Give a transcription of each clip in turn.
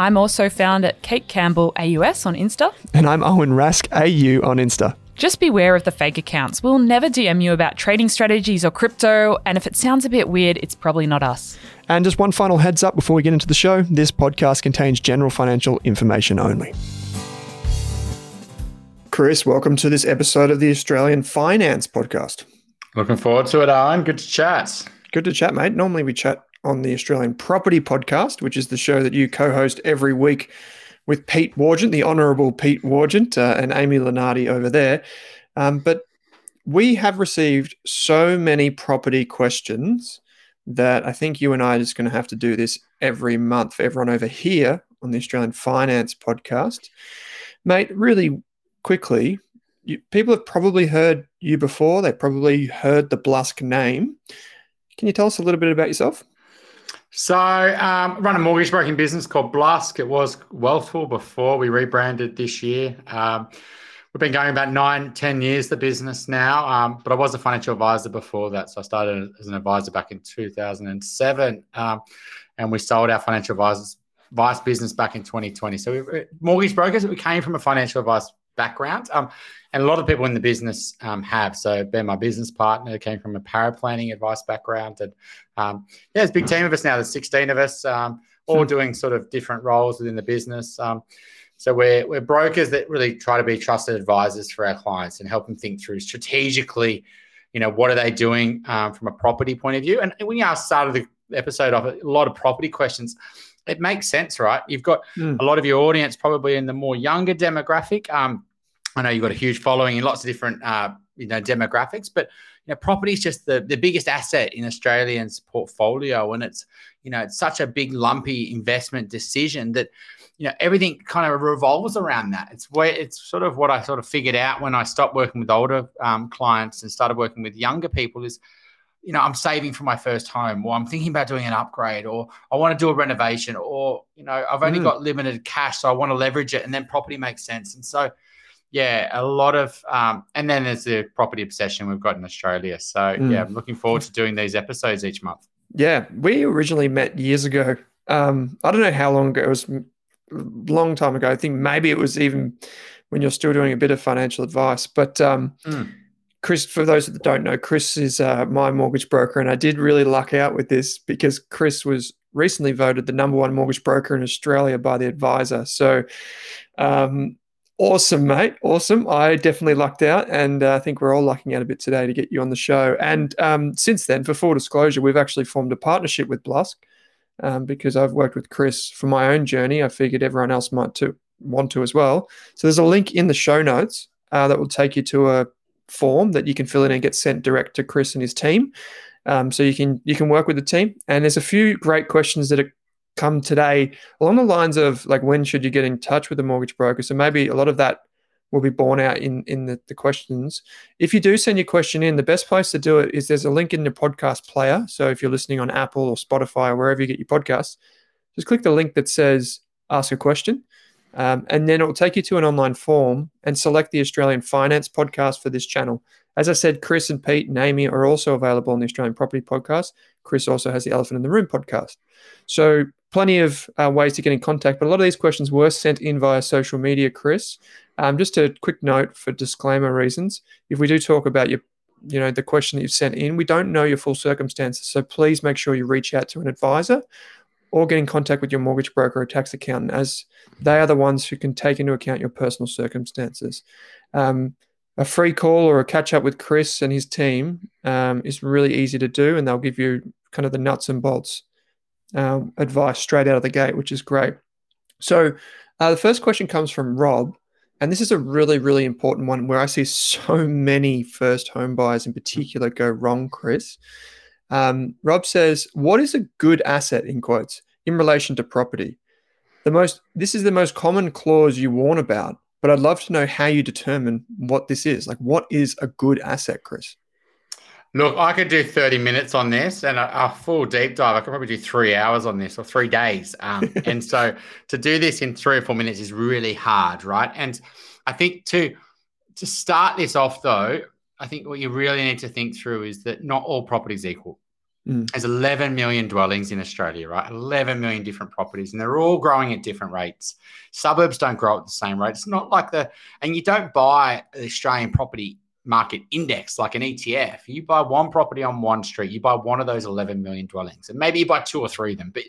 I'm also found at Kate Campbell AUS on Insta. And I'm Owen Rask AU on Insta. Just beware of the fake accounts. We'll never DM you about trading strategies or crypto, and if it sounds a bit weird, it's probably not us. And just one final heads up before we get into the show this podcast contains general financial information only. Chris, welcome to this episode of the Australian Finance Podcast. Looking forward to it, Owen. Good to chat. Good to chat, mate. Normally we chat on the Australian Property Podcast, which is the show that you co host every week with Pete Wargent, the Honourable Pete Wargent, uh, and Amy Lunardi over there. Um, but we have received so many property questions that I think you and I are just going to have to do this every month for everyone over here on the Australian Finance Podcast. Mate, really quickly, you, people have probably heard you before. They probably heard the Blusk name. Can you tell us a little bit about yourself? So, um, run a mortgage broking business called Blusk. It was Wealthful before we rebranded this year. Um, we've been going about nine, ten years, the business now. Um, but I was a financial advisor before that. So I started as an advisor back in 2007. Um, and we sold our financial advisors advice business back in 2020. So we mortgage brokers, we came from a financial advice background. Um, and a lot of people in the business um, have. So Ben, my business partner, came from a paraplanning advice background. And um, yeah, it's a big team of us now. There's 16 of us, um, all doing sort of different roles within the business. Um, so we're, we're brokers that really try to be trusted advisors for our clients and help them think through strategically, you know, what are they doing um, from a property point of view? And when you asked started the episode off, a lot of property questions it makes sense, right? You've got mm. a lot of your audience probably in the more younger demographic. Um, I know you've got a huge following in lots of different, uh, you know, demographics, but you know, property is just the, the biggest asset in Australians' portfolio, and it's you know, it's such a big lumpy investment decision that you know everything kind of revolves around that. It's where it's sort of what I sort of figured out when I stopped working with older um, clients and started working with younger people is you know, I'm saving for my first home, or I'm thinking about doing an upgrade, or I want to do a renovation, or you know, I've only mm. got limited cash, so I want to leverage it, and then property makes sense. And so, yeah, a lot of, um, and then there's the property obsession we've got in Australia. So mm. yeah, I'm looking forward to doing these episodes each month. Yeah, we originally met years ago. Um, I don't know how long ago. It was a long time ago. I think maybe it was even when you're still doing a bit of financial advice, but. Um, mm Chris, for those that don't know, Chris is uh, my mortgage broker, and I did really luck out with this because Chris was recently voted the number one mortgage broker in Australia by the Adviser. So, um, awesome, mate. Awesome. I definitely lucked out, and uh, I think we're all lucking out a bit today to get you on the show. And um, since then, for full disclosure, we've actually formed a partnership with Blusk um, because I've worked with Chris for my own journey. I figured everyone else might too want to as well. So there's a link in the show notes uh, that will take you to a form that you can fill in and get sent direct to Chris and his team. Um, so you can you can work with the team. And there's a few great questions that have come today along the lines of like when should you get in touch with a mortgage broker. So maybe a lot of that will be borne out in in the, the questions. If you do send your question in, the best place to do it is there's a link in the podcast player. So if you're listening on Apple or Spotify or wherever you get your podcasts, just click the link that says ask a question. Um, and then it will take you to an online form and select the Australian Finance podcast for this channel. As I said, Chris and Pete and Amy are also available on the Australian Property podcast. Chris also has the Elephant in the Room podcast. So, plenty of uh, ways to get in contact, but a lot of these questions were sent in via social media, Chris. Um, just a quick note for disclaimer reasons. If we do talk about your you know the question that you've sent in we don't know your full circumstances so please make sure you reach out to an advisor or get in contact with your mortgage broker or tax accountant, as they are the ones who can take into account your personal circumstances. Um, a free call or a catch up with Chris and his team um, is really easy to do, and they'll give you kind of the nuts and bolts um, advice straight out of the gate, which is great. So, uh, the first question comes from Rob, and this is a really, really important one where I see so many first home buyers in particular go wrong, Chris. Um, Rob says, "What is a good asset?" In quotes in relation to property. The most this is the most common clause you warn about, but I'd love to know how you determine what this is. Like, what is a good asset, Chris? Look, I could do 30 minutes on this and a, a, full deep dive. I could probably do three hours on this or three days. Um, and so to do this in three or four minutes is really hard, right? And I think to to start this off though, I think what you really need to think through is that not all properties equal. Mm. There's 11 million dwellings in Australia, right? 11 million different properties, and they're all growing at different rates. Suburbs don't grow at the same rate. It's not like the, and you don't buy the Australian property market index like an ETF. You buy one property on one street, you buy one of those 11 million dwellings, and maybe you buy two or three of them, but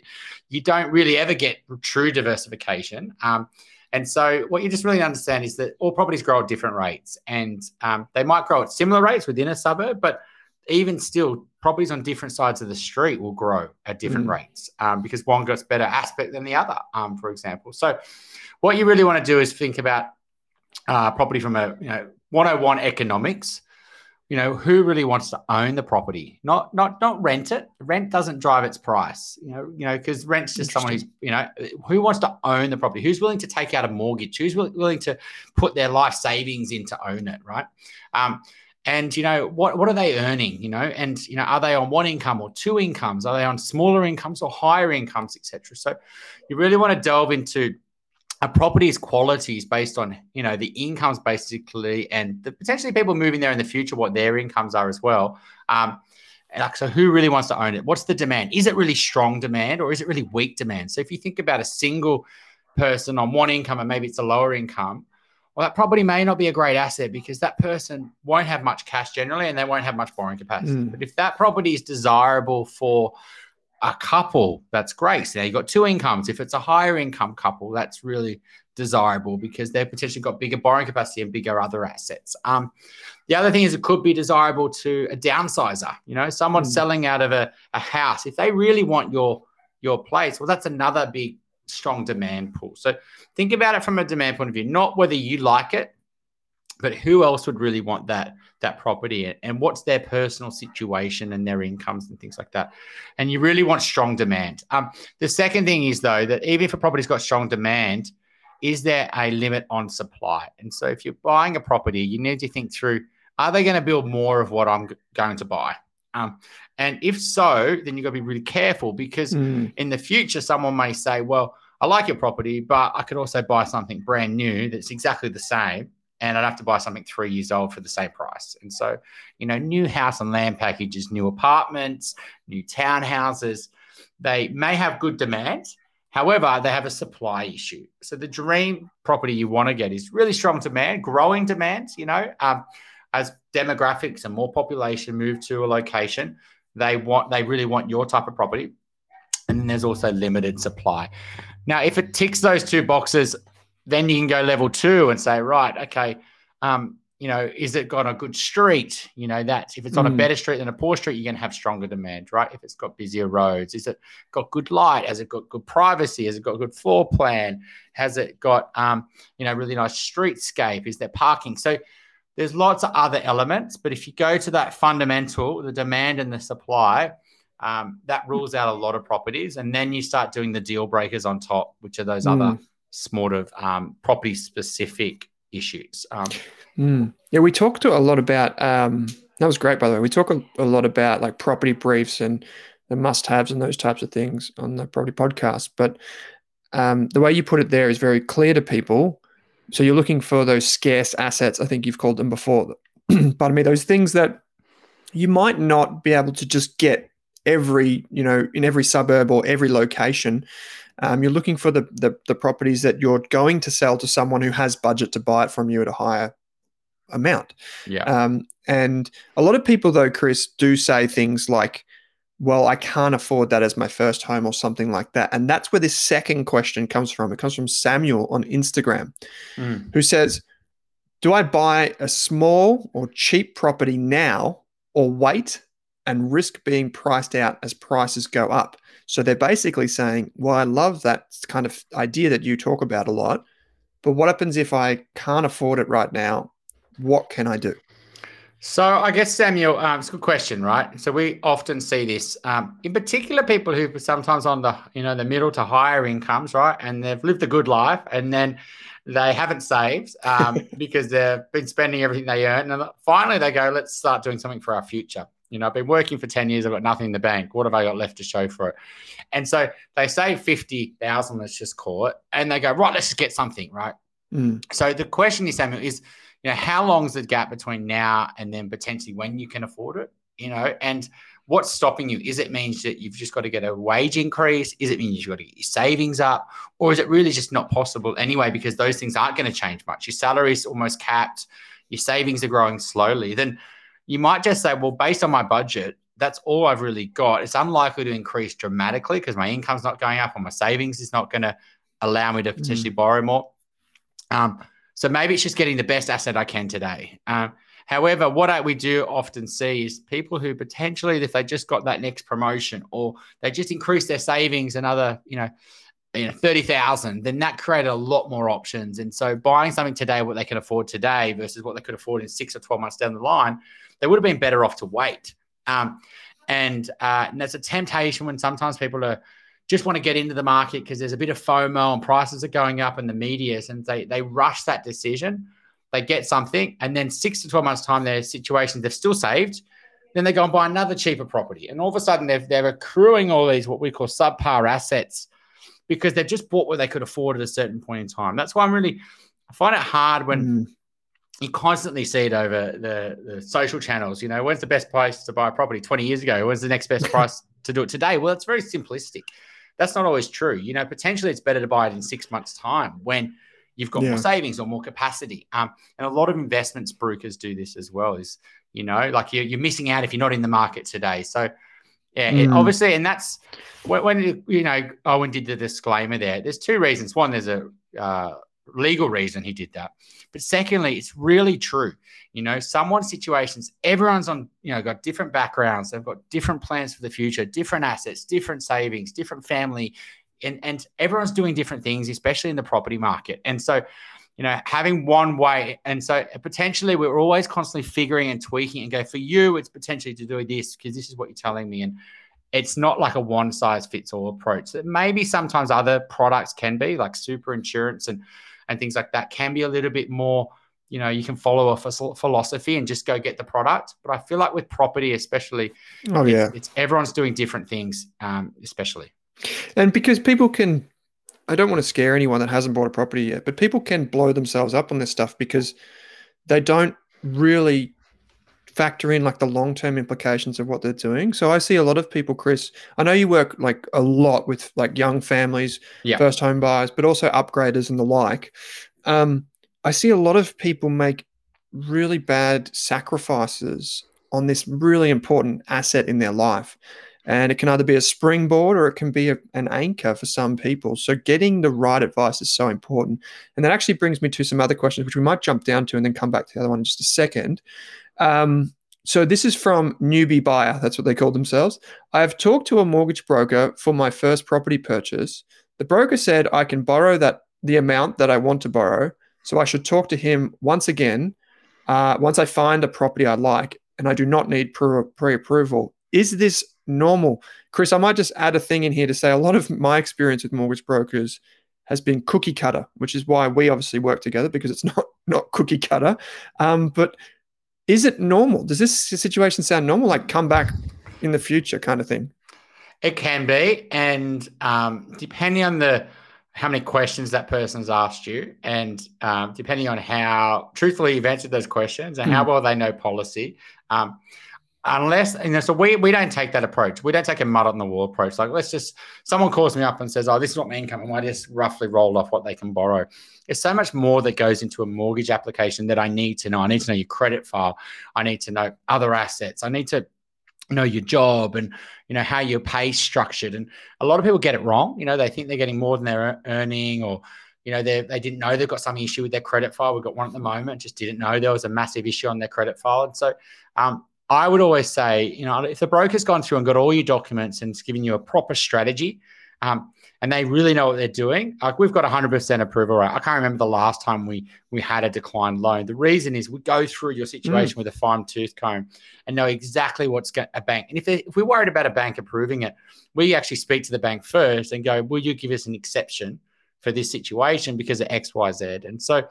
you don't really ever get true diversification. Um, and so, what you just really understand is that all properties grow at different rates, and um, they might grow at similar rates within a suburb, but even still, properties on different sides of the street will grow at different mm. rates um, because one gets better aspect than the other, um, for example. So, what you really want to do is think about uh, property from a you know 101 economics. You know who really wants to own the property? Not not not rent it. Rent doesn't drive its price you know you know because rent's just someone who's you know who wants to own the property? Who's willing to take out a mortgage? Who's willing to put their life savings in to own it right? Um, and you know what what are they earning you know? And you know are they on one income or two incomes? Are they on smaller incomes or higher incomes etc so you really want to delve into a property's qualities based on you know the incomes basically and the potentially people moving there in the future what their incomes are as well. Um, like so who really wants to own it? What's the demand? Is it really strong demand or is it really weak demand? So if you think about a single person on one income and maybe it's a lower income well that property may not be a great asset because that person won't have much cash generally and they won't have much borrowing capacity mm. but if that property is desirable for a couple, that's great. So you've got two incomes. If it's a higher income couple, that's really desirable because they've potentially got bigger borrowing capacity and bigger other assets. Um, the other thing is it could be desirable to a downsizer. You know, someone mm. selling out of a, a house. If they really want your your place, well, that's another big strong demand pool. So think about it from a demand point of view, not whether you like it, but who else would really want that that property and what's their personal situation and their incomes and things like that. And you really want strong demand. Um, the second thing is though that even if a property's got strong demand is there a limit on supply? And so if you're buying a property you need to think through are they going to build more of what i'm going to buy? Um, and if so then you've got to be really careful because mm. in the future someone may say well i like your property but i could also buy something brand new that's exactly the same and I'd have to buy something three years old for the same price. And so, you know, new house and land packages, new apartments, new townhouses, they may have good demand. However, they have a supply issue. So the dream property you want to get is really strong demand, growing demand, you know, um, as demographics and more population move to a location, they want they really want your type of property. And then there's also limited supply. Now, if it ticks those two boxes, then you can go level two and say, right, okay, um, you know, is it got a good street? You know, that if it's on mm. a better street than a poor street, you're going to have stronger demand, right? If it's got busier roads, is it got good light? Has it got good privacy? Has it got good floor plan? Has it got, um, you know, really nice streetscape? Is there parking? So there's lots of other elements, but if you go to that fundamental, the demand and the supply, um, that rules out a lot of properties. And then you start doing the deal breakers on top, which are those mm. other sort of um, property specific issues. Um, mm. Yeah, we talked to a lot about. Um, that was great, by the way. We talk a, a lot about like property briefs and the must-haves and those types of things on the property podcast. But um, the way you put it there is very clear to people. So you're looking for those scarce assets. I think you've called them before. pardon me. Those things that you might not be able to just get every you know in every suburb or every location um, you're looking for the, the, the properties that you're going to sell to someone who has budget to buy it from you at a higher amount. Yeah. Um, and a lot of people, though, Chris, do say things like, "Well, I can't afford that as my first home," or something like that. And that's where this second question comes from. It comes from Samuel on Instagram, mm. who says, "Do I buy a small or cheap property now, or wait and risk being priced out as prices go up?" So they're basically saying, well, I love that kind of idea that you talk about a lot, but what happens if I can't afford it right now? What can I do? So I guess Samuel, um, it's a good question, right? So we often see this, um, in particular, people who sometimes on the you know the middle to higher incomes, right, and they've lived a good life, and then they haven't saved um, because they've been spending everything they earn, and finally they go, let's start doing something for our future. You know, I've been working for 10 years, I've got nothing in the bank. What have I got left to show for it? And so they say 50,000, let's just call it. And they go, right, let's just get something, right? Mm. So the question is, Samuel, is, you know, how long is the gap between now and then potentially when you can afford it? You know, and what's stopping you? Is it means that you've just got to get a wage increase? Is it mean you've got to get your savings up? Or is it really just not possible anyway because those things aren't going to change much? Your salary is almost capped, your savings are growing slowly. Then you might just say, well, based on my budget, that's all I've really got. It's unlikely to increase dramatically because my income's not going up or my savings is not going to allow me to potentially mm. borrow more. Um, so maybe it's just getting the best asset I can today. Um, however, what I, we do often see is people who potentially, if they just got that next promotion or they just increased their savings another, you know, you know, 30,000, then that created a lot more options. And so buying something today, what they can afford today versus what they could afford in six or 12 months down the line, they would have been better off to wait. Um, and, uh, and that's a temptation when sometimes people are just want to get into the market because there's a bit of FOMO and prices are going up and the media, and they they rush that decision. They get something, and then six to twelve months time, their situation they've still saved. Then they go and buy another cheaper property, and all of a sudden they're they're accruing all these what we call subpar assets because they've just bought what they could afford at a certain point in time. That's why I'm really I find it hard when. Mm you constantly see it over the, the social channels. You know, when's the best price to buy a property 20 years ago? When's the next best price to do it today? Well, it's very simplistic. That's not always true. You know, potentially it's better to buy it in six months' time when you've got yeah. more savings or more capacity. Um, and a lot of investments brokers do this as well. Is you know, like you're, you're missing out if you're not in the market today. So yeah, mm. it, obviously, and that's when, when, you know Owen did the disclaimer there. There's two reasons. One, there's a uh, legal reason he did that. But secondly, it's really true. You know, someone's situations, everyone's on, you know, got different backgrounds, they've got different plans for the future, different assets, different savings, different family, and, and everyone's doing different things, especially in the property market. And so, you know, having one way, and so potentially we're always constantly figuring and tweaking and go, for you, it's potentially to do this because this is what you're telling me. And it's not like a one size fits all approach. Maybe sometimes other products can be like super insurance and and things like that can be a little bit more you know you can follow a philosophy and just go get the product. But i feel like with property especially oh yeah. it's, it's everyone's doing different things um, especially. And because people can i don't want to scare anyone that hasn't bought a property yet but people can blow themselves up on this stuff because they don't really factor in like the long-term implications of what they're doing. So I see a lot of people, Chris. I know you work like a lot with like young families, yeah. first home buyers, but also upgraders and the like. Um, I see a lot of people make really bad sacrifices on this really important asset in their life. And it can either be a springboard or it can be a, an anchor for some people. So, getting the right advice is so important. And that actually brings me to some other questions, which we might jump down to and then come back to the other one in just a second. Um, so this is from newbie buyer. That's what they call themselves. I have talked to a mortgage broker for my first property purchase. The broker said I can borrow that the amount that I want to borrow. So I should talk to him once again uh, once I find a property I like and I do not need pre approval. Is this normal? Chris, I might just add a thing in here to say a lot of my experience with mortgage brokers has been cookie cutter, which is why we obviously work together because it's not not cookie cutter. Um, but is it normal? Does this situation sound normal? Like come back in the future, kind of thing? It can be, and um, depending on the how many questions that person's asked you, and um, depending on how truthfully you've answered those questions and mm. how hmm. well they know policy. Um, unless you know, so we we don't take that approach. We don't take a mud on the wall approach. Like let's just someone calls me up and says, "Oh, this is what my income," and I just roughly roll off what they can borrow. There's so much more that goes into a mortgage application that I need to know. I need to know your credit file. I need to know other assets. I need to know your job and you know how your pay structured and a lot of people get it wrong you know they think they're getting more than they're earning or you know they, they didn't know they've got some issue with their credit file we've got one at the moment just didn't know there was a massive issue on their credit file and so um, i would always say you know if the broker's gone through and got all your documents and it's giving you a proper strategy um, and they really know what they're doing. Like we've got 100% approval rate. I can't remember the last time we we had a declined loan. The reason is we go through your situation mm. with a fine tooth comb and know exactly what's a bank. And if if we're worried about a bank approving it, we actually speak to the bank first and go, "Will you give us an exception for this situation because of X, Y, Z?" And so,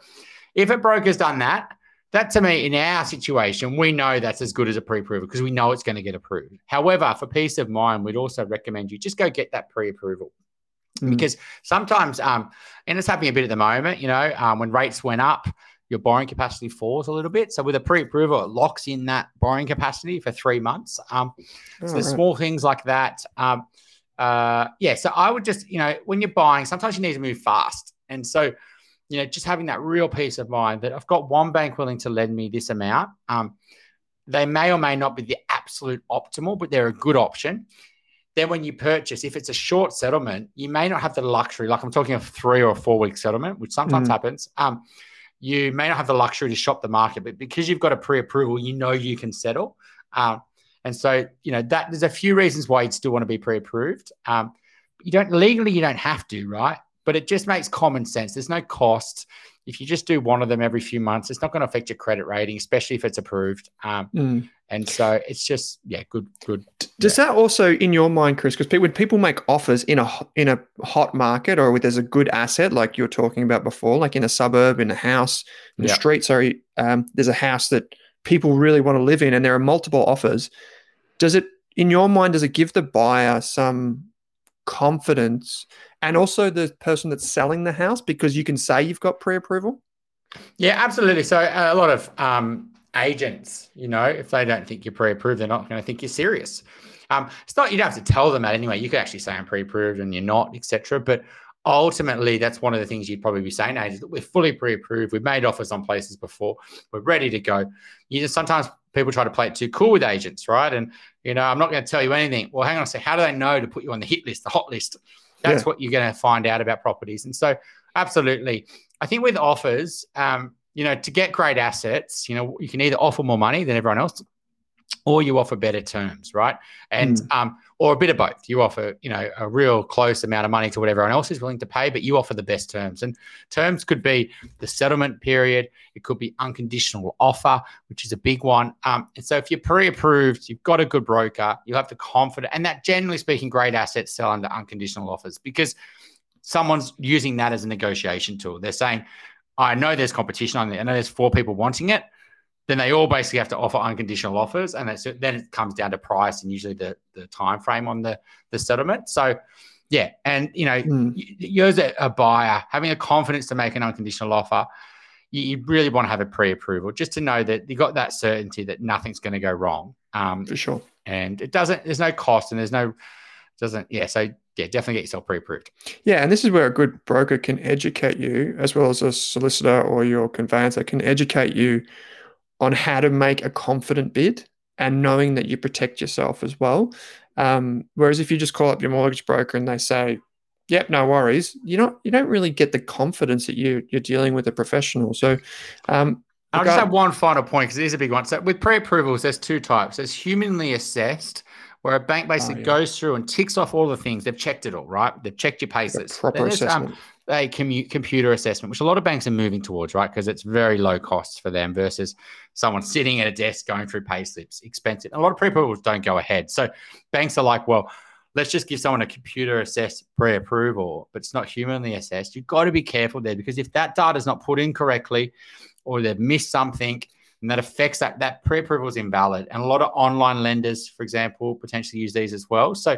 if a broker's done that, that to me, in our situation, we know that's as good as a pre-approval because we know it's going to get approved. However, for peace of mind, we'd also recommend you just go get that pre-approval mm. because sometimes, um, and it's happening a bit at the moment, you know, um, when rates went up, your borrowing capacity falls a little bit. So with a pre-approval, it locks in that borrowing capacity for three months. Um, oh, so right. small things like that. Um, uh, yeah. So I would just, you know, when you're buying, sometimes you need to move fast, and so you know, just having that real peace of mind that I've got one bank willing to lend me this amount. Um, they may or may not be the absolute optimal, but they're a good option. Then when you purchase, if it's a short settlement, you may not have the luxury, like I'm talking of three or four week settlement, which sometimes mm. happens. Um, you may not have the luxury to shop the market, but because you've got a pre-approval, you know you can settle. Um, and so, you know, that there's a few reasons why you'd still want to be pre-approved. Um, you don't legally, you don't have to, right? But it just makes common sense. There's no cost if you just do one of them every few months, it's not going to affect your credit rating, especially if it's approved. Um, mm. And so it's just yeah, good, good. Does yeah. that also, in your mind, Chris? Because when people make offers in a in a hot market or there's a good asset, like you're talking about before, like in a suburb, in a house, in the street, sorry, um, there's a house that people really want to live in, and there are multiple offers. Does it, in your mind, does it give the buyer some confidence and also the person that's selling the house because you can say you've got pre-approval? Yeah absolutely. So uh, a lot of um, agents you know if they don't think you're pre-approved they're not going to think you're serious. Um, it's not you don't have to tell them that anyway. You could actually say i'm pre-approved and you're not etc but ultimately that's one of the things you'd probably be saying is that we're fully pre-approved. We've made offers on places before. We're ready to go. You just sometimes people try to play it too cool with agents right? And you know i'm not going to tell you anything. Well hang on a second how do they know to put you on the hit list the hot list? That's yeah. what you're going to find out about properties. And so, absolutely, I think with offers, um, you know, to get great assets, you know, you can either offer more money than everyone else, or you offer better terms, right? And mm. um, or a bit of both. You offer, you know, a real close amount of money to what everyone else is willing to pay, but you offer the best terms. And terms could be the settlement period. It could be unconditional offer, which is a big one. Um, and so if you're pre-approved, you've got a good broker, you have the confidence, and that generally speaking, great assets sell under unconditional offers because someone's using that as a negotiation tool. They're saying, I know there's competition on there. I know there's four people wanting it then they all basically have to offer unconditional offers, and then it comes down to price and usually the the time frame on the the settlement. So, yeah, and you know, mm. you, as a, a, buyer having a confidence to make an unconditional offer, you, you really want to have a pre-approval just to know that you got that certainty that nothing's going to go wrong. Um, For sure, and it doesn't. There's no cost, and there's no doesn't. Yeah, so yeah, definitely get yourself pre-approved. Yeah, and this is where a good broker can educate you, as well as a solicitor or your conveyancer can educate you on how to make a confident bid and knowing that you protect yourself as well. Um, whereas if you just call up your mortgage broker and they say, "Yep, no worries," you not you don't really get the confidence that you you're dealing with a professional. So, um, I'll just have one final point because it is a big one. So with pre-approvals, there's two types. There's humanly assessed, where a bank basically oh, yeah. goes through and ticks off all the things they've checked it all, right? They've checked your paces. proper assessment. Um, a commu- computer assessment, which a lot of banks are moving towards, right? Because it's very low cost for them versus someone sitting at a desk going through pay slips, expensive. A lot of people don't go ahead. So banks are like, well, let's just give someone a computer assessed pre approval, but it's not humanly assessed. You've got to be careful there because if that data is not put in correctly or they've missed something, and that affects that that pre approval is invalid. And a lot of online lenders, for example, potentially use these as well. So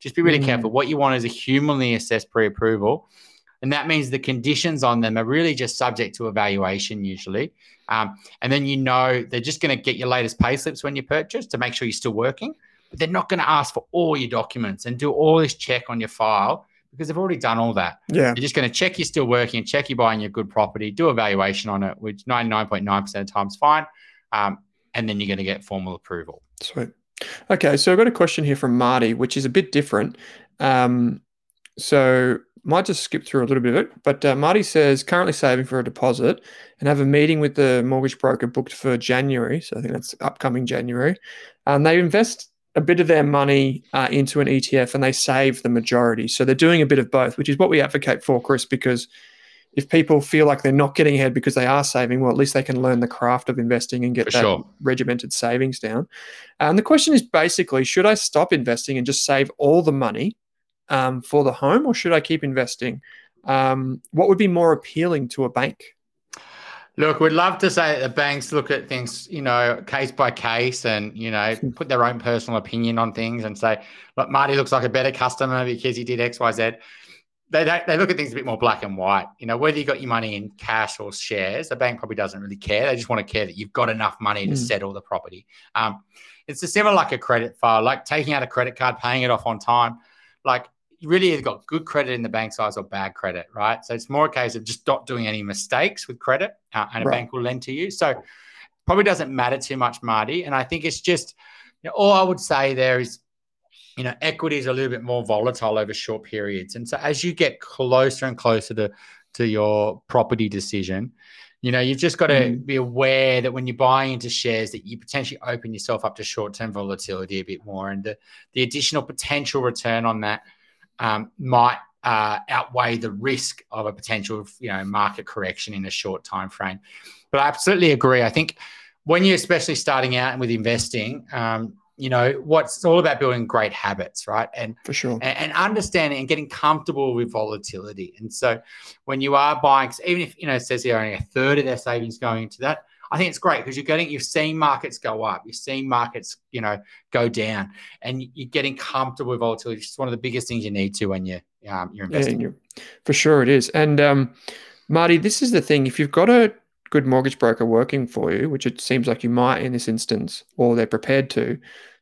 just be really mm. careful. What you want is a humanly assessed pre approval. And that means the conditions on them are really just subject to evaluation usually. Um, and then you know they're just going to get your latest pay slips when you purchase to make sure you're still working but they're not going to ask for all your documents and do all this check on your file because they've already done all that. Yeah. They're just going to check you're still working, check you're buying your good property, do evaluation on it, which 99.9% of the time is fine. Um, and then you're going to get formal approval. Sweet. Okay. So I've got a question here from Marty, which is a bit different. Um, so might just skip through a little bit of it, but uh, Marty says currently saving for a deposit and have a meeting with the mortgage broker booked for January. So I think that's upcoming January. And they invest a bit of their money uh, into an ETF and they save the majority. So they're doing a bit of both, which is what we advocate for, Chris, because if people feel like they're not getting ahead because they are saving, well, at least they can learn the craft of investing and get for that sure. regimented savings down. And the question is basically should I stop investing and just save all the money um, for the home or should I keep investing? Um, what would be more appealing to a bank? Look, we'd love to say that the banks look at things, you know, case by case and, you know, put their own personal opinion on things and say, look, Marty looks like a better customer because he did X, Y, Z. They, they, they look at things a bit more black and white. You know, whether you got your money in cash or shares, the bank probably doesn't really care. They just want to care that you've got enough money to mm. settle the property. Um, it's a similar like a credit file, like taking out a credit card, paying it off on time. Like you really either got good credit in the bank size or bad credit, right? So it's more a case of just not doing any mistakes with credit, uh, and a right. bank will lend to you. So probably doesn't matter too much, Marty. And I think it's just you know, all I would say there is, you know, equity is a little bit more volatile over short periods, and so as you get closer and closer to to your property decision, you know, you've just got to mm. be aware that when you're buying into shares, that you potentially open yourself up to short-term volatility a bit more, and the, the additional potential return on that um, might uh, outweigh the risk of a potential, you know, market correction in a short time frame. But I absolutely agree. I think when you're especially starting out with investing, um, you know, what's all about building great habits, right? And for sure, and, and, understanding and getting comfortable with volatility. And so, when you are buying, even if you know it says here only a third of their savings going into that, I think it's great because you're getting you're seeing markets go up, you're seeing markets you know go down, and you're getting comfortable with volatility. It's one of the biggest things you need to when you um, you're investing. Yeah, you're, for sure, it is. And um, Marty, this is the thing: if you've got a good mortgage broker working for you, which it seems like you might in this instance, or they're prepared to,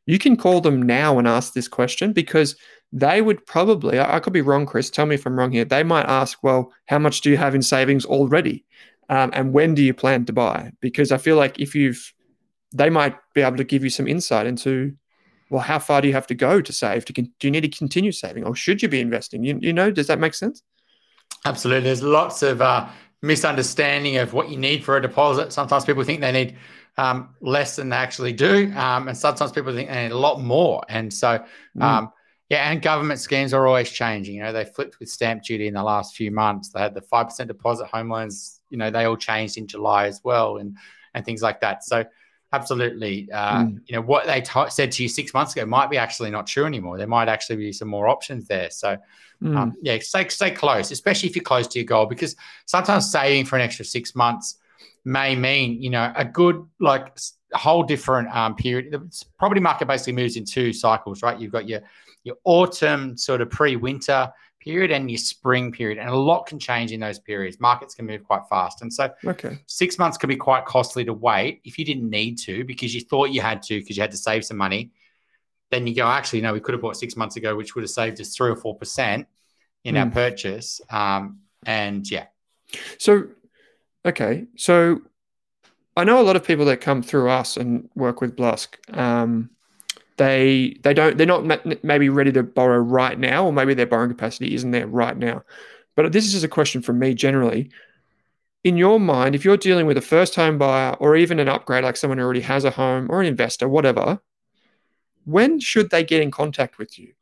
you can call them now and ask this question because they would probably, I could be wrong, Chris, tell me if I'm wrong here. They might ask, well, how much do you have in savings already? Um, and when do you plan to buy? Because I feel like if you've, they might be able to give you some insight into, well, how far do you have to go to save? To con- do you need to continue saving, or should you be investing? You, you know, does that make sense? Absolutely. There's lots of uh, misunderstanding of what you need for a deposit. Sometimes people think they need um, less than they actually do, um, and sometimes people think they need a lot more. And so, mm. Um, yeah, and government schemes are always changing. You know, they flipped with stamp duty in the last few months. They had the five percent deposit home loans. You know, they all changed in July as well, and and things like that. So, absolutely, uh, mm. you know, what they t- said to you six months ago might be actually not true anymore. There might actually be some more options there. So, mm. um, yeah, stay stay close, especially if you're close to your goal, because sometimes saving for an extra six months may mean you know a good like whole different um, period. The property market basically moves in two cycles, right? You've got your your autumn sort of pre-winter period and your spring period and a lot can change in those periods markets can move quite fast and so okay. six months can be quite costly to wait if you didn't need to because you thought you had to because you had to save some money then you go actually no we could have bought six months ago which would have saved us three or four percent in mm. our hmm. purchase um, and yeah so okay so i know a lot of people that come through us and work with Blusk um, they they don't they're not maybe ready to borrow right now, or maybe their borrowing capacity isn't there right now. But this is just a question from me generally. In your mind, if you're dealing with a first home buyer or even an upgrade, like someone who already has a home or an investor, whatever, when should they get in contact with you?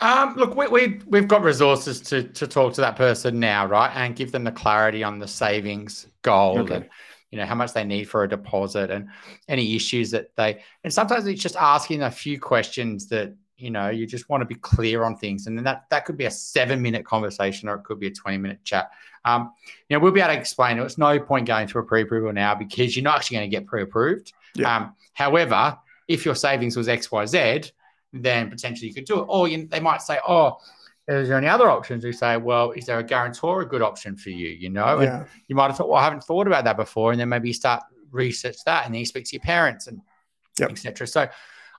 Um, look, we, we we've got resources to to talk to that person now, right, and give them the clarity on the savings goal Okay. and you know how much they need for a deposit and any issues that they. And sometimes it's just asking a few questions that you know you just want to be clear on things, and then that that could be a seven minute conversation or it could be a twenty minute chat. Um, you know, we'll be able to explain it. It's no point going through a pre-approval now because you're not actually going to get pre-approved. Yeah. Um, however, if your savings was X, Y, Z, then potentially you could do it. Or you, they might say, "Oh, is there any other options?" We say, "Well, is there a guarantor a good option for you?" You know, and Yeah. you might have thought, "Well, I haven't thought about that before," and then maybe you start research that, and then you speak to your parents and Yep. etc. So,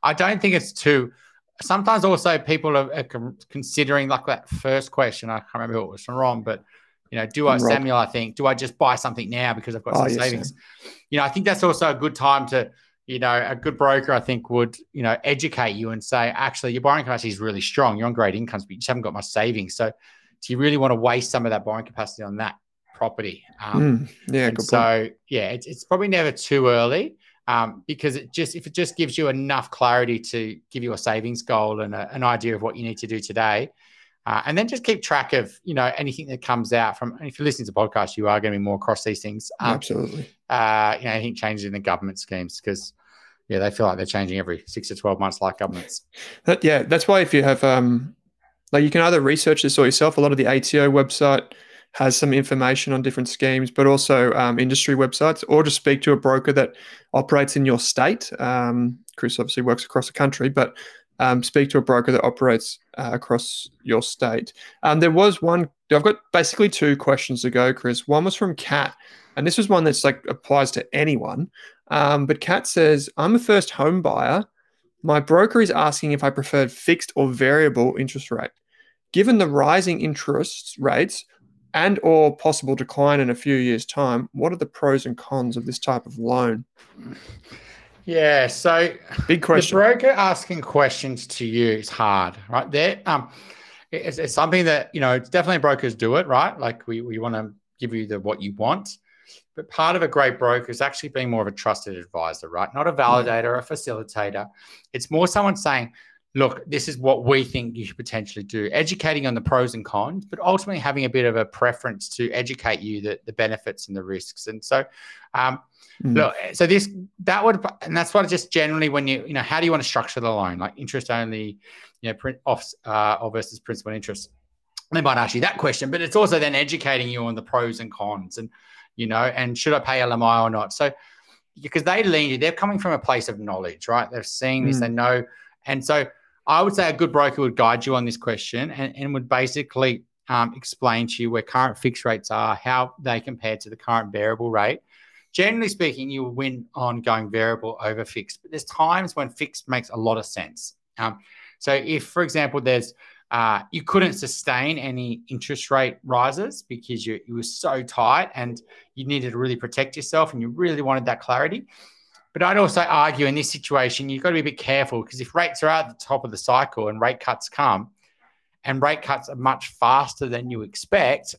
I don't think it's too. Sometimes also people are, are considering like that first question. I can't remember who it was from Ron, but you know, do I Rob. Samuel? I think do I just buy something now because I've got Oh, some yes, savings? You know, I think that's also a good time to you know, a good broker, I think, would, you know, educate you and say, actually, your borrowing capacity is really strong. You're on great incomes, but you just haven't got much savings. So do you really want to waste some of that borrowing capacity on that property? Um, Mm, yeah, and good point. so, yeah, it's, it's probably never too early um, because it just, if it just gives you enough clarity to give you a savings goal and a, an idea of what you need to do today, uh, and then just keep track of, you know, anything that comes out from, and if you're listening to podcasts, you are going to be more across these things. Um, Absolutely. uh, you know, anything changes in the government schemes because yeah, they feel like they're changing every six to twelve months, like governments. That, yeah, that's why if you have um, like you can either research this or yourself. A lot of the ATO website has some information on different schemes, but also um, industry websites, or just speak to a broker that operates in your state. Um, Chris obviously works across the country, but um, speak to a broker that operates uh, across your state. Um, there was one. I've got basically two questions to go, Chris. One was from Kat, and this was one that's like applies to anyone. Um, but Kat says, "I'm a first home buyer." My broker is asking if I preferred fixed or variable interest rate. Given the rising interest rates and or possible decline in a few years' time, what are the pros and cons of this type of loan? Yeah, so Big question. the broker asking questions to you is hard, right? There, um, it's, it's something that you know, it's definitely brokers do it, right? Like we we want to give you the what you want, but part of a great broker is actually being more of a trusted advisor, right? Not a validator or a facilitator. It's more someone saying, look, this is what we think you should potentially do, educating on the pros and cons, but ultimately having a bit of a preference to educate you the, the benefits and the risks. And so, um, Mm. look, so this, that would, and that's what just generally when you, you know, how do you want to structure the loan? Like interest only, you know, print off, uh, or versus principal interest. They might ask you that question, but it's also then educating you on the pros and cons and, you know, and should I pay LMI or not? So, because they lean you, they're coming from a place of knowledge, right? They're seeing this, Mm. they know. And so I would say a good broker would guide you on this question and, and would basically um, explain to you where current fixed rates are, how they compare to the current variable rate. Generally speaking, you will win on going variable over fixed, but there's times when fixed makes a lot of sense. Um, so if, for example, there's uh, you couldn't sustain any interest rate rises because you, you were so tight and you needed to really protect yourself and you really wanted that clarity. But I'd also argue in this situation, you've got to be a bit careful because if rates are at the top of the cycle and rate cuts come and rate cuts are much faster than you expect,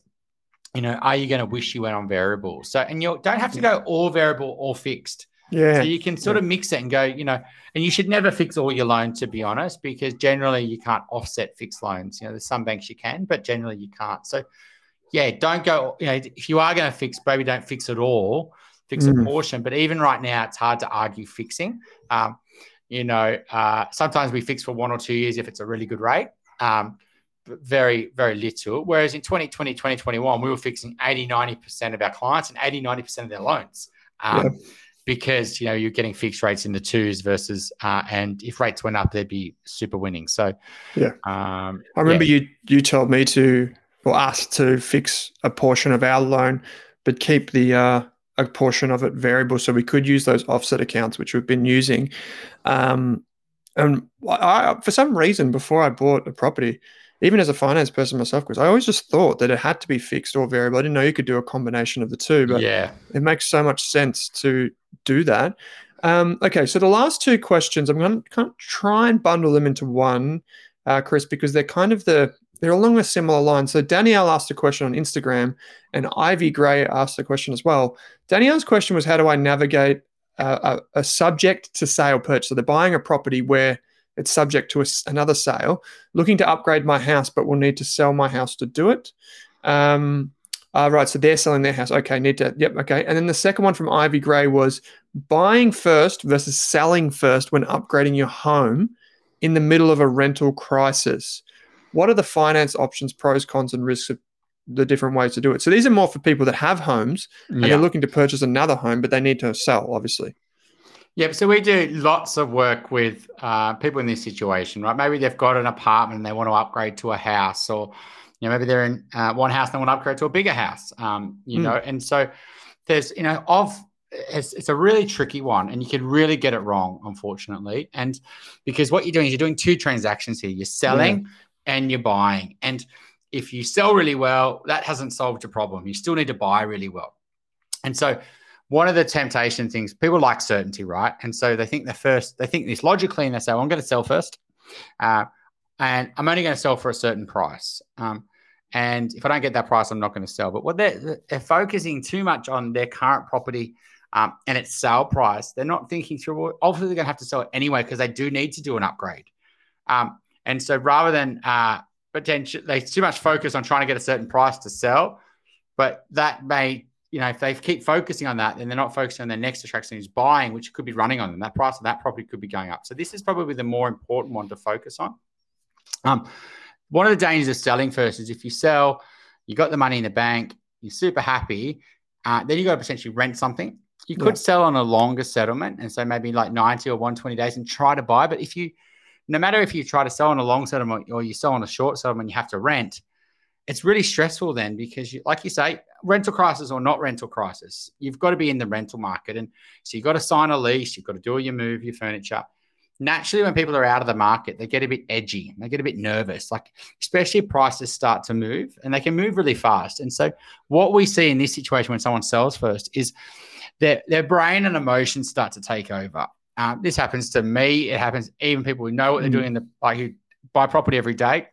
you know, are you going to wish you went on variable? So, and you don't have to go all variable or fixed. Yeah. So you can sort of mix it and go, you know, and you should never fix all your loans, to be honest, because generally you can't offset fixed loans. You know, there's some banks you can, but generally you can't. So, yeah, don't go, you know, if you are going to fix, maybe don't fix it all, fix a Mm. portion. But even right now, it's hard to argue fixing. Um, you know, uh, sometimes we fix for one or two years if it's a really good rate. Um, but very, very little. Whereas in 2020, 2021, we were fixing 80, 90% of our clients and 80, 90% of their loans. Um, Yeah. Because, you know, you're getting fixed rates in the twos versus, uh, and if rates went up, they'd be super winning. So, Yeah. Um, I remember you you told me to or us to fix a portion of our loan, but keep the uh, a portion of it variable so we could use those offset accounts which we've been using. Um, and I, for some reason, before I bought a property, even as a finance person myself, because I always just thought that it had to be fixed or variable. I didn't know you could do a combination of the two, but yeah. it makes so much sense to do that. Um, okay, so the last two questions, I'm going to kind of try and bundle them into one, uh, Chris, because they're kind of the they're along a similar line. So Danielle asked a question on Instagram, and Ivy Gray asked a question as well. Danielle's question was, "How do I navigate uh, a, a subject to sale purchase?" So they're buying a property where It's subject to a, another sale. Looking to upgrade my house, but will need to sell my house to do it. Um, uh, right, so they're selling their house. Okay, need to. Yep, okay. And then the second one from Ivy Gray was buying first versus selling first when upgrading your home in the middle of a rental crisis. What are the finance options, pros, cons, and risks of the different ways to do it? So these are more for people that have homes and Yeah. they're looking to purchase another home, but they need to sell, obviously. Yep. So we do lots of work with uh, people in this situation, right? Maybe they've got an apartment and they want to upgrade to a house, or you know, maybe they're in uh, one house and they want to upgrade to a bigger house. Um, you Mm. know, and so there's, you know, of it's, it's a really tricky one, and you could really get it wrong, unfortunately. And because what you're doing is you're doing two transactions here: you're selling and you're buying. And if you sell really well, that hasn't solved your problem. You still need to buy really well. And so one of the temptation things people like certainty right and so they think the first they think this logically and they say well, i'm going to sell first uh, and i'm only going to sell for a certain price um, and if i don't get that price i'm not going to sell but what they're, they're focusing too much on their current property um, and its sale price they're not thinking through well, obviously they're going to have to sell it anyway because they do need to do an upgrade um, and so rather than uh, potential they too much focus on trying to get a certain price to sell but that may you know, if they keep focusing on that, then they're not focusing on their next attraction is buying, which could be running on them. That price of that property could be going up. So this is probably the more important one to focus on. Um, one of the dangers of selling first is if you sell, you got the money in the bank, you're super happy, uh, then you got to potentially rent something. You could Yeah. sell on a longer settlement, and so maybe like 90 or 120 days and try to buy. But if you, no matter if you try to sell on a long settlement or you sell on a short settlement, you have to rent it's really stressful then because you, like you say rental crisis or not rental crisis you've got to be in the rental market. And so you've got to sign a lease you've got to do your move your furniture. Naturally when people are out of the market they get a bit edgy they get a bit nervous like especially if prices start to move and they can move really fast. And so what we see in this situation when someone sells first is their, their brain and emotions start to take over uh, this happens to me. It happens even people who know what they're Mm. doing in the like who buy property every day.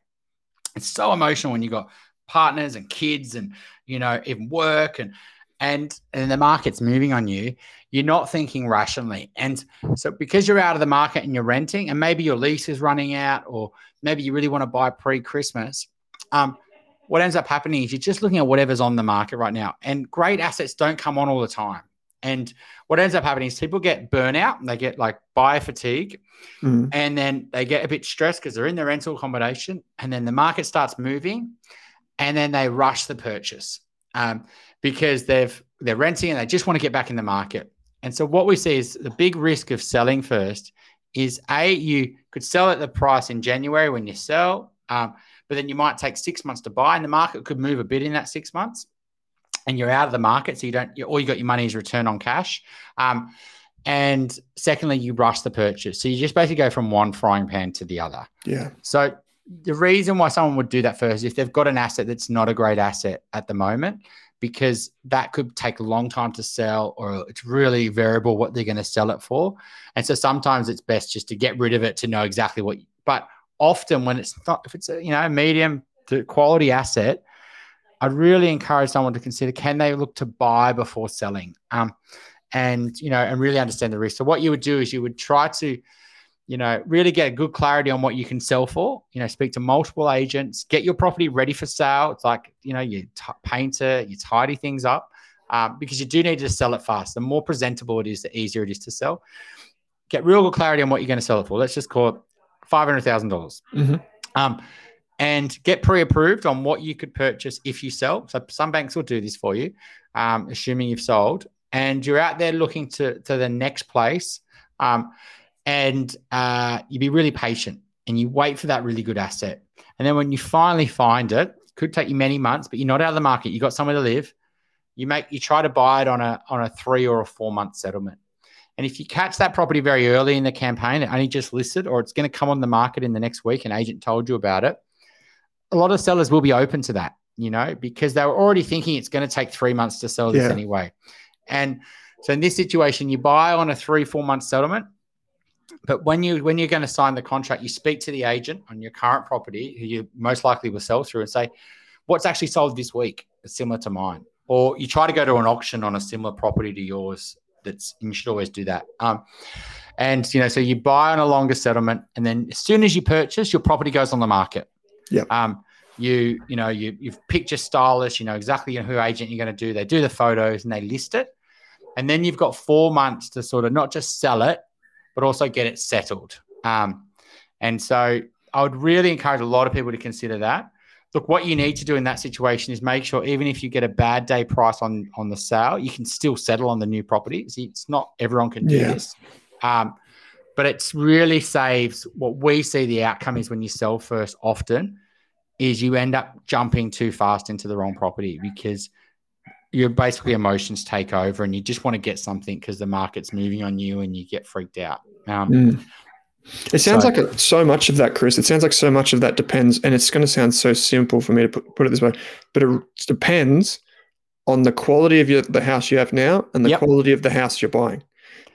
It's so emotional when you've got partners and kids and you know even work and and and the market's moving on you you're not thinking rationally. And so because you're out of the market and you're renting and maybe your lease is running out or maybe you really want to buy pre-christmas um, what ends up happening is you're just looking at whatever's on the market right now. And great assets don't come on all the time and what ends up happening is people get burnout and they get like buyer fatigue Mm. and then they get a bit stressed because they're in their rental accommodation and then the market starts moving and then they rush the purchase um, because they've they're renting and they just want to get back in the market and so what we see is the big risk of selling first is a you could sell at the price in january when you sell um, but then you might take six months to buy and the market could move a bit in that six months and you're out of the market so you don't you, all you got your money is return on cash um, and secondly, you rush the purchase. So you just basically go from one frying pan to the other. Yeah. So the reason why someone would do that first is if they've got an asset that's not a great asset at the moment, because that could take a long time to sell or it's really variable what they're going to sell it for. And so sometimes it's best just to get rid of it to know exactly what, but often when it's not, if it's a, you know, medium to quality asset, I'd really encourage someone to consider can they look to buy before selling? Um, and you know, and really understand the risk. So what you would do is you would try to, you know, really get a good clarity on what you can sell for. You know, speak to multiple agents, get your property ready for sale. It's like you know, you t- paint it, you tidy things up, um, because you do need to sell it fast. The more presentable it is, the easier it is to sell. Get real good clarity on what you're going to sell it for. Let's just call it five hundred thousand dollars. Mhm. Um, and get pre-approved on what you could purchase if you sell. So some banks will do this for you, um, assuming you've sold, and you're out there looking to to the next place. Um, and uh, you be really patient and you wait for that really good asset. And then when you finally find it, it could take you many months, but you're not out of the market. You got somewhere to live. You make you try to buy it on a on a three or a four month settlement. And if you catch that property very early in the campaign, it only just listed, or it's going to come on the market in the next week, an agent told you about it. A lot of sellers will be open to that, you know, because they were already thinking it's going to take three months to sell this Yeah. anyway. And so in this situation, you buy on a three, four month settlement. But when you when you're going to sign the contract, you speak to the agent on your current property, who you most likely will sell through, and say, "What's actually sold this week that's similar to mine?" Or you try to go to an auction on a similar property to yours. That's and you should always do that. Um, And you know, so you buy on a longer settlement, and then as soon as you purchase, your property goes on the market. Yeah. Um, you you know you you've picked your stylist, you know exactly who agent you're going to do. They do the photos and they list it, and then you've got four months to sort of not just sell it, but also get it settled. Um, and so I would really encourage a lot of people to consider that. Look, what you need to do in that situation is make sure even if you get a bad day price on on the sale, you can still settle on the new property. See, it's not everyone can do Yeah. this. Um, but it's really saves what we see the outcome is when you sell first often is you end up jumping too fast into the wrong property because your basically emotions take over and you just want to get something because the market's moving on you and you get freaked out. Um, Mm. It sounds So- like so much of that, Chris. It sounds like so much of that depends, and it's going to sound so simple for me to put, put it this way, but it depends on the quality of your, the house you have now and the Yep. quality of the house you're buying.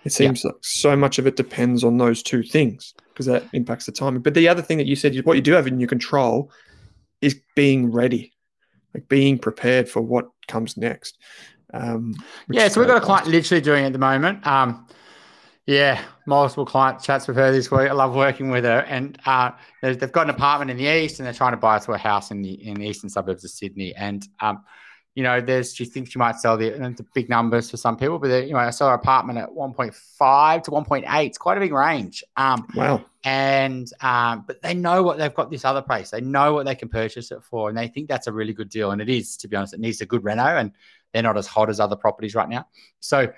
It seems like so much of it depends on those two things because that impacts the timing. But the other thing that you said, what you do have in your control is being ready, like being prepared for what comes next. Um, Yeah, so we've got a client literally doing it at the moment. Um, yeah, multiple client chats with her this week. I love working with her, and uh, they've got an apartment in the east, and they're trying to buy us a house in the in the eastern suburbs of Sydney. And um, you know, there's she thinks she might sell the, and the big numbers for some people, but you know, I sell her apartment at 1.5 to 1.8. It's quite a big range. Um, Wow. and um, but they know what they've got this other place. They know what they can purchase it for, and they think that's a really good deal. And it is, to be honest, it needs a good reno, and they're not as hot as other properties right now. So,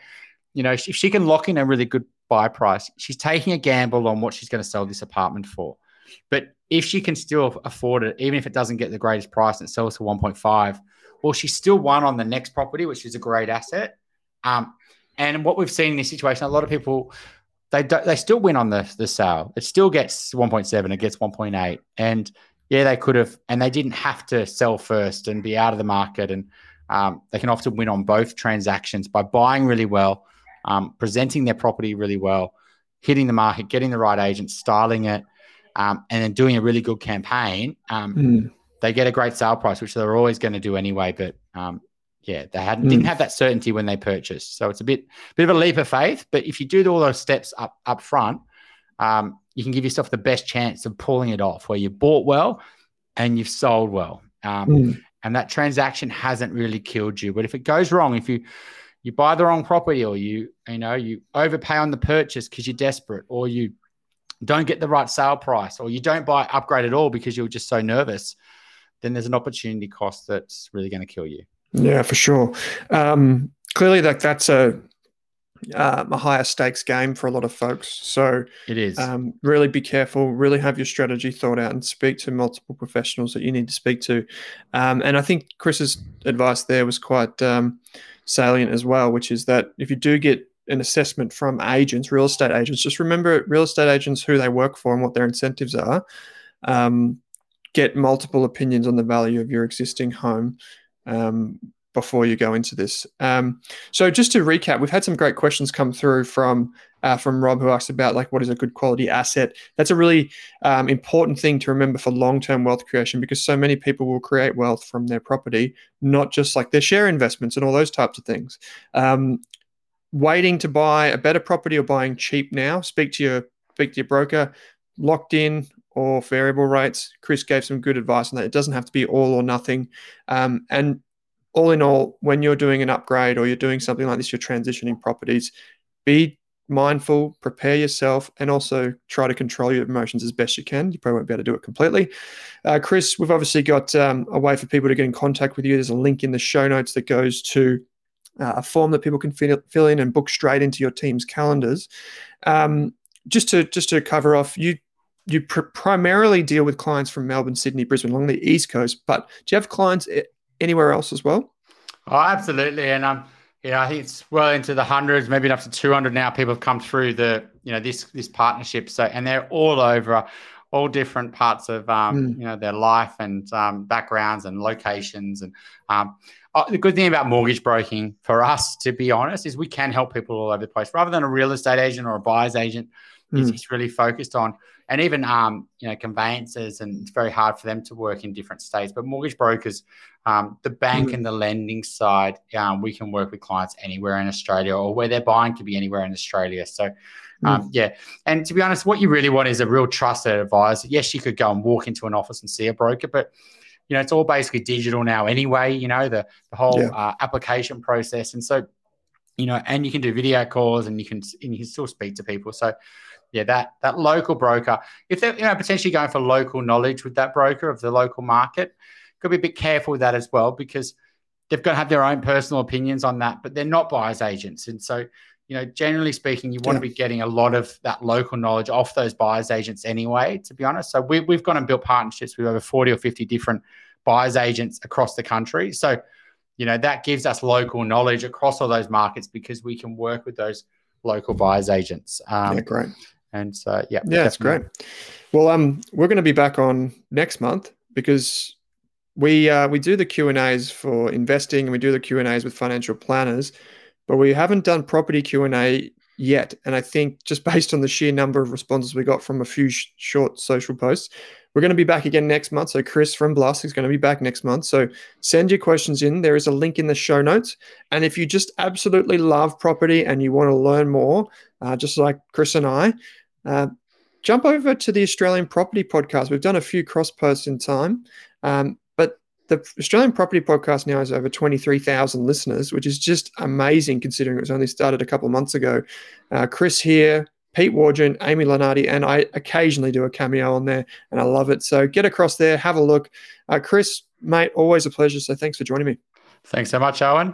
you know, if she can lock in a really good buy price, she's taking a gamble on what she's going to sell this apartment for. But if she can still afford it, even if it doesn't get the greatest price and it sells for 1.5, well, she's still won on the next property, which is a great asset. Um, and what we've seen in this situation, a lot of people they they still win on the the sale. It still gets 1.7, it gets 1.8, and yeah, they could have, and they didn't have to sell first and be out of the market, and um, they can often win on both transactions by buying really well, um, presenting their property really well, hitting the market, getting the right agent, styling it, um, and then doing a really good campaign. Um, Mm. They get a great sale price, which they're always going to do anyway. But um, yeah, they hadn't Mm. didn't have that certainty when they purchased, so it's a bit bit of a leap of faith. But if you do all those steps up up front, um, you can give yourself the best chance of pulling it off, where you bought well and you've sold well, um, Mm. and that transaction hasn't really killed you. But if it goes wrong, if you you buy the wrong property, or you you know you overpay on the purchase because you're desperate, or you don't get the right sale price, or you don't buy upgrade at all because you're just so nervous, then there's an opportunity cost that's really going to kill you. Yeah, for sure. Um, clearly, like that's a um, a higher stakes game for a lot of folks. So It is. um, really be careful. Really have your strategy thought out and speak to multiple professionals that you need to speak to. Um, and I think Chris's advice there was quite um, salient as well, which is that if you do get an assessment from agents, real estate agents, just remember real estate agents who they work for and what their incentives are. Um, get multiple opinions on the value of your existing home um, before you go into this. Um, so just to recap, we've had some great questions come through from uh, from Rob who asked about like what is a good quality asset. That's a really um, important thing to remember for long term wealth creation because so many people will create wealth from their property, not just like their share investments and all those types of things. Um, waiting to buy a better property or buying cheap now, speak to your speak to your broker, locked in or variable rates. Chris gave some good advice on that. It doesn't have to be all or nothing. Um, and all in all, when you're doing an upgrade or you're doing something like this, you're transitioning properties, be mindful, prepare yourself, and also try to control your emotions as best you can. You probably won't be able to do it completely. Uh, Chris, we've obviously got um, a way for people to get in contact with you. There's a link in the show notes that goes to uh, a form that people can fill, in and book straight into your team's calendars. Um, just to just to cover off, you you pr- primarily deal with clients from Melbourne, Sydney, Brisbane, along the east coast. But do you have clients anywhere else as well? Oh, absolutely. And um, you know, I think it's well into the hundreds, maybe up to 200 now. People have come through the, you know, this this partnership. So, and they're all over, all different parts of, um, Mm. you know, their life and um, backgrounds and locations. And um, oh, the good thing about mortgage broking for us, to be honest, is we can help people all over the place. Rather than a real estate agent or a buyer's agent, is, is really focused on. And even um, you know, conveyancers, and it's very hard for them to work in different states. But mortgage brokers, um, the bank Mm. and the lending side, um, we can work with clients anywhere in Australia, or where they're buying could be anywhere in Australia. So. Um, yeah, and to be honest, what you really want is a real trusted advisor. Yes, you could go and walk into an office and see a broker, but you know it's all basically digital now anyway. You know the the whole Yeah. uh, application process, and so you know, and you can do video calls and you can and you can still speak to people. So yeah, that that local broker, if they're you know potentially going for local knowledge with that broker of the local market, could be a bit careful with that as well because they've got to have their own personal opinions on that, but they're not buyers agents, and so you know, generally speaking, you want Yeah. to be getting a lot of that local knowledge off those buyers agents anyway. To be honest, so we, we've gone and built partnerships with over forty or fifty different buyers agents across the country. So you know that gives us local knowledge across all those markets because we can work with those local buyers agents. Um, yeah, great. And so yeah, Yeah, it's definitely. great. Well, um, we're going to be back on next month because we uh, we do the Q and A's for investing and we do the Q and A's with financial planners, but we haven't done property Q and A yet. And I think just based on the sheer number of responses we got from a few sh- short social posts, we're going to be back again next month. So Chris from Blusk is going to be back next month. So send your questions in. There is a link in the show notes. And if you just absolutely love property and you want to learn more, uh, just like Chris and I. Uh, jump over to the Australian Property Podcast. We've done a few cross posts in time, um, but the Australian Property Podcast now has over 23,000 listeners, which is just amazing considering it was only started a couple of months ago. Uh, Chris here, Pete Wargent, Amy Lunardi, and I occasionally do a cameo on there, and I love it. So get across there, have a look. Uh, Chris, mate, always a pleasure. So thanks for joining me. Thanks so much, Owen.